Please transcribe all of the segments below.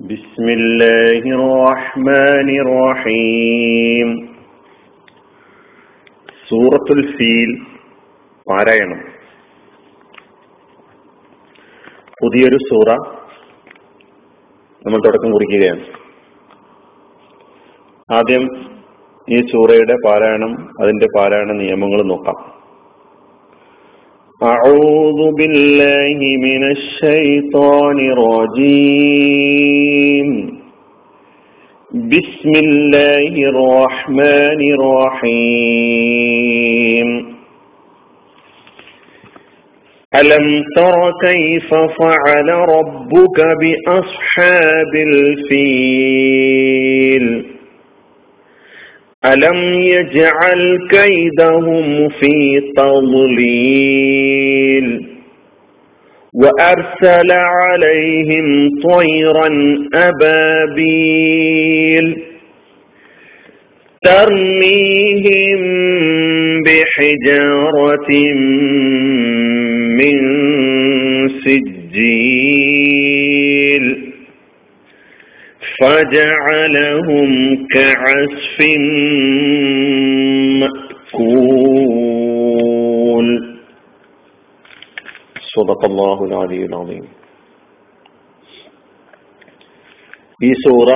بسم الله الرحمن الرحيم സൂറത്തുൽ ഫീൽ പാരായണം പുതിയൊരു സൂറ നമ്മൾ തുടക്കം കുറിക്കുകയാണ് ആദ്യം ഈ സൂറയുടെ പാരായണം അതിന്റെ പാരായണ നിയമങ്ങൾ നോക്കാം أعوذ بالله من الشيطان الرجيم. بسم الله الرحمن الرحيم. ألم تر كيف فعل ربك بأصحاب الفيل؟ ألم يجعل كيدهم في تضليل وأرسل عليهم طيرا أبابيل ترميهم بحجارة من سجيل فجعلهم كعسف مأكول صدق الله العلي العظيم ഈ സൂറ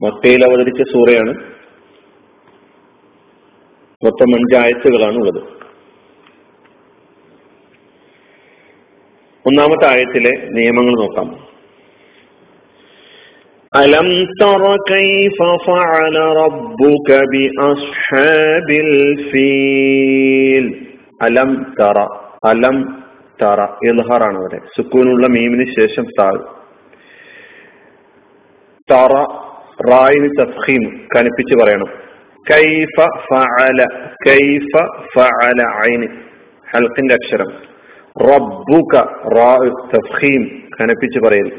മക്കയിൽ അവതരിച്ച സൂറയാണ് മൊത്തം അഞ്ചായത്തുകളാണ് ഉള്ളത് ഒന്നാമത്തെ ആയത്തിലെ നിയമങ്ങൾ നോക്കാം അലം തറ കൈഫ ഫഅല റബ്ബുക ബി അസ്ഹാബിൽ ഫീൽ അലം തറ അലം തറ ഇൽഹാറാണ് അവിടെ. സുക്കൂനുള്ള മീമിന് ശേഷം താഴ് തറ റായിന് തഫീം കനിപ്പിച്ച് പറയണം. കൈഫ ഫഅല കൈഫ ഫഅല ഐനി ഹൽക്കിന്റെ അക്ഷരം. റബ്ബുക റാ തഫീം കനപ്പിച്ച് പറയൽ.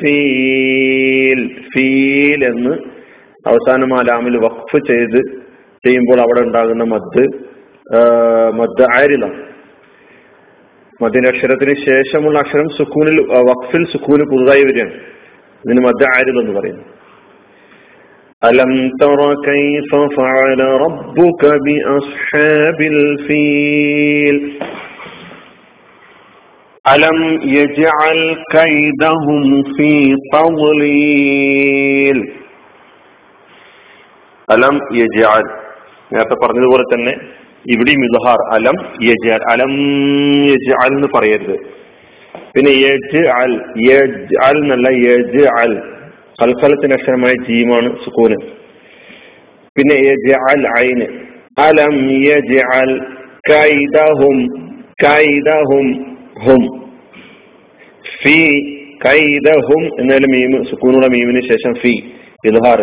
ഫീൽ ഫീൽ എന്ന് അവസാനം ആ ലാമിൽ വഖഫ് ചെയ്ത് ചെയ്യുമ്പോൾ അവിടെ ഉണ്ടാകുന്ന മദ് മദ് ആരില. മദ്യന്റെ അക്ഷരത്തിന് ശേഷമുള്ള അക്ഷരം സുക്കൂനിൽ വഖഫിൽ സുക്കൂന് പുതുതായി വരികയാണ്. ഇതിന് മദ് ആരില എന്ന് പറയുന്നു. അലം തറ കൈഫ ഫഅല റബ്ബുക ബി അസ്ഹാബിൽ ഫീൽ. അലം യജ്അൽ കൈദഹും ഫീ തദ്ലീൽ അലം യജ്അൽ നേരത്തെ പറഞ്ഞതുപോലെ തന്നെ ഇവിടെ ഇൽഹാർ അലം യജ്അൽ അലം യജ്അൽ എന്ന് പറയരുത്. പിന്നെ യജ്അൽ യജ്അൽ എന്നല്ല യജ്അൽ. കൽക്കലത്തിന് അക്ഷരമായ ജീമാണ് സുക്കൂന്. പിന്നെ യജ്അൽ ഐന് അലം യജ്അൽ കൈദഹും കൈദഹും. ഹും. ഫി കൈദ ഹും എന്നാലും മീമ് സുക്കൂനുള്ള മീമിന് ശേഷം ഫി ഇൽഹാർ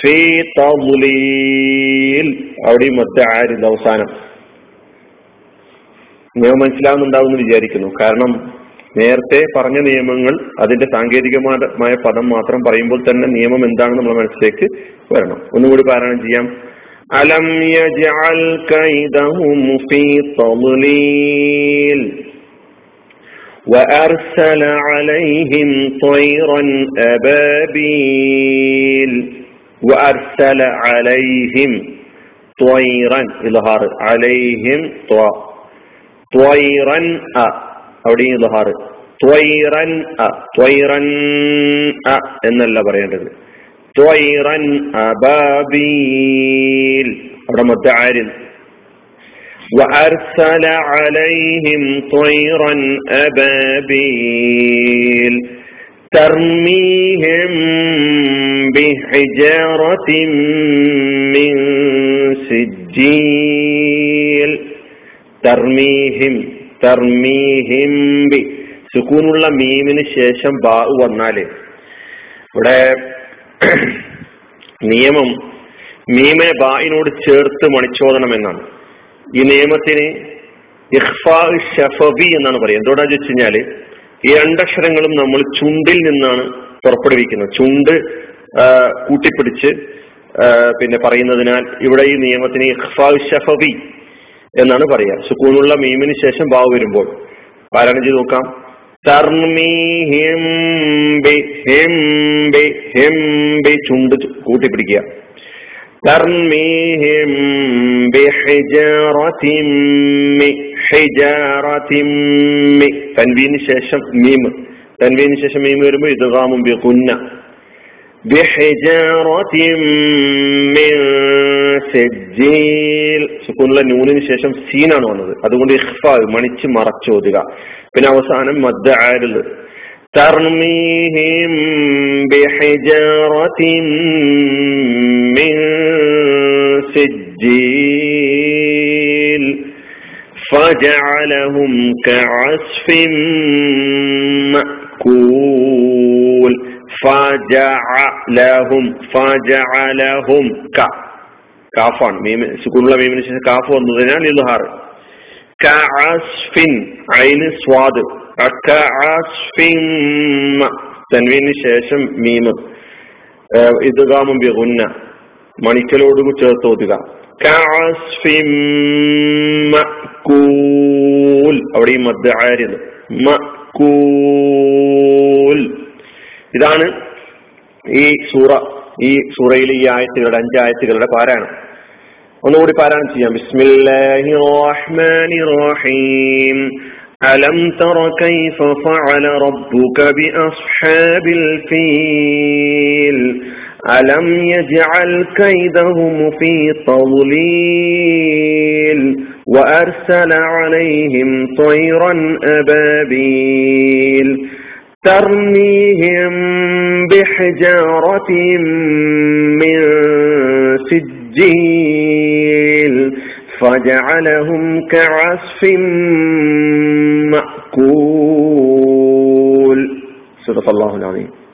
ഫി തൗലീൽ അവിടെയും മറ്റ് ആരില്ല അവസാനം. നിയമം മനസ്സിലാവുന്നുണ്ടാവുമെന്ന് വിചാരിക്കുന്നു. കാരണം നേരത്തെ പറഞ്ഞ നിയമങ്ങൾ അതിന്റെ സാങ്കേതികമായ പദം മാത്രം പറയുമ്പോൾ തന്നെ നിയമം എന്താണെന്ന് നമ്മുടെ മനസ്സിലേക്ക് വരണം. ഒന്നുകൂടി പാരായണം ചെയ്യാം. അലം യജഅൽ കൈദഹും ഫീ തളീൽ وأرسل عليهم طيرا أبابيل. وأرسل عليهم طيرا يظهر عليهم طو طيرا أ أولي يظهر طيرا أ طيرا أ إن الله بريان طيرا أبابيل. رمضان وأرسل عليهم طيرا أبابيل ترميهم بحجارة من سجيل ترميهم ترميهم ب സുക്കൂനുള്ള മീമിന് ശേഷം ബാ വന്നാല് ഇവിടെ നിയമം മീമിനെ ബായിനോട് ചേർത്ത് മണിച്ചോദനം എന്നാണ് ഈ നിയമത്തിന് ഷഫബി എന്നാണ് പറയുന്നത്. എന്തുകൊണ്ടാന്ന് വെച്ച് കഴിഞ്ഞാൽ ഈ രണ്ടക്ഷരങ്ങളും നമ്മൾ ചുണ്ടിൽ നിന്നാണ് പുറപ്പെടുവിക്കുന്നത്. ചുണ്ട് കൂട്ടിപ്പിടിച്ച് പിന്നെ പറയുന്നതിനാൽ ഇവിടെ ഈ നിയമത്തിന് ഷഫബി എന്നാണ് പറയുക. സുക്കൂണുള്ള മീമിന് ശേഷം ബാവ് വരുമ്പോൾ പാരായണം ചെയ്ത് നോക്കാം? ചുണ്ട് കൂട്ടിപ്പിടിക്കുക. തൻവീന് ശേഷം മീം തൻവീന് ശേഷം മീം വരുമ്പോൾ ഇതുകാമും ബി കുന്ന സുക്കൂനുള്ള നൂനിന് ശേഷം സീനാണ് വന്നത് അതുകൊണ്ട് ഇഖ്ഫ മണിച്ച് മറച്ചോതുക പിന്നെ അവസാനം മദ്ദ ആരുത് ترميهم بحجارة من سجيل فجعلهم كعصف مأكول ഫജഅലഹും ഫജഅലഹും ക കാഫാണ് മീമ സുക്കൂനുള്ള മീമിന് ശേഷം കാഫ് വന്നതിനാൽ ഇൽഹാർ കഅസ്ഫിൻ ഐന് സ്വാദ് കഅസ്ഫിൻ തൻവീന് ശേഷം മീമ് ഇദ്ഗാമും ബിഗുന്ന മണിക്കലോട് ചേർത്ത് ഓതുക മക്കൂൽ അവിടെ ഈ മദ് ആയിരുന്നു മക്കൂൽ ഇതാണ് ഈ സൂറ. ഈ സൂറയിലെ ഈ ആയത്തുകളുടെ അഞ്ചായത്തുകളുടെ പാരായണം. ഒന്നുകൂടി പാരായണം ചെയ്യാം. ബിസ്മില്ലാഹി റഹ്മാനി റഹീം അലം തറ കൈഫ ഫഅല റബ്ബുക ബിഅസ്ഹാബിൽ ഫീൽ. ألم يجعل كيدهم في تضليل وأرسل عليهم طيرا أبابيل ترميهم بحجارة من سجيل فجعلهم كعصف مأكول صدق الله العظيم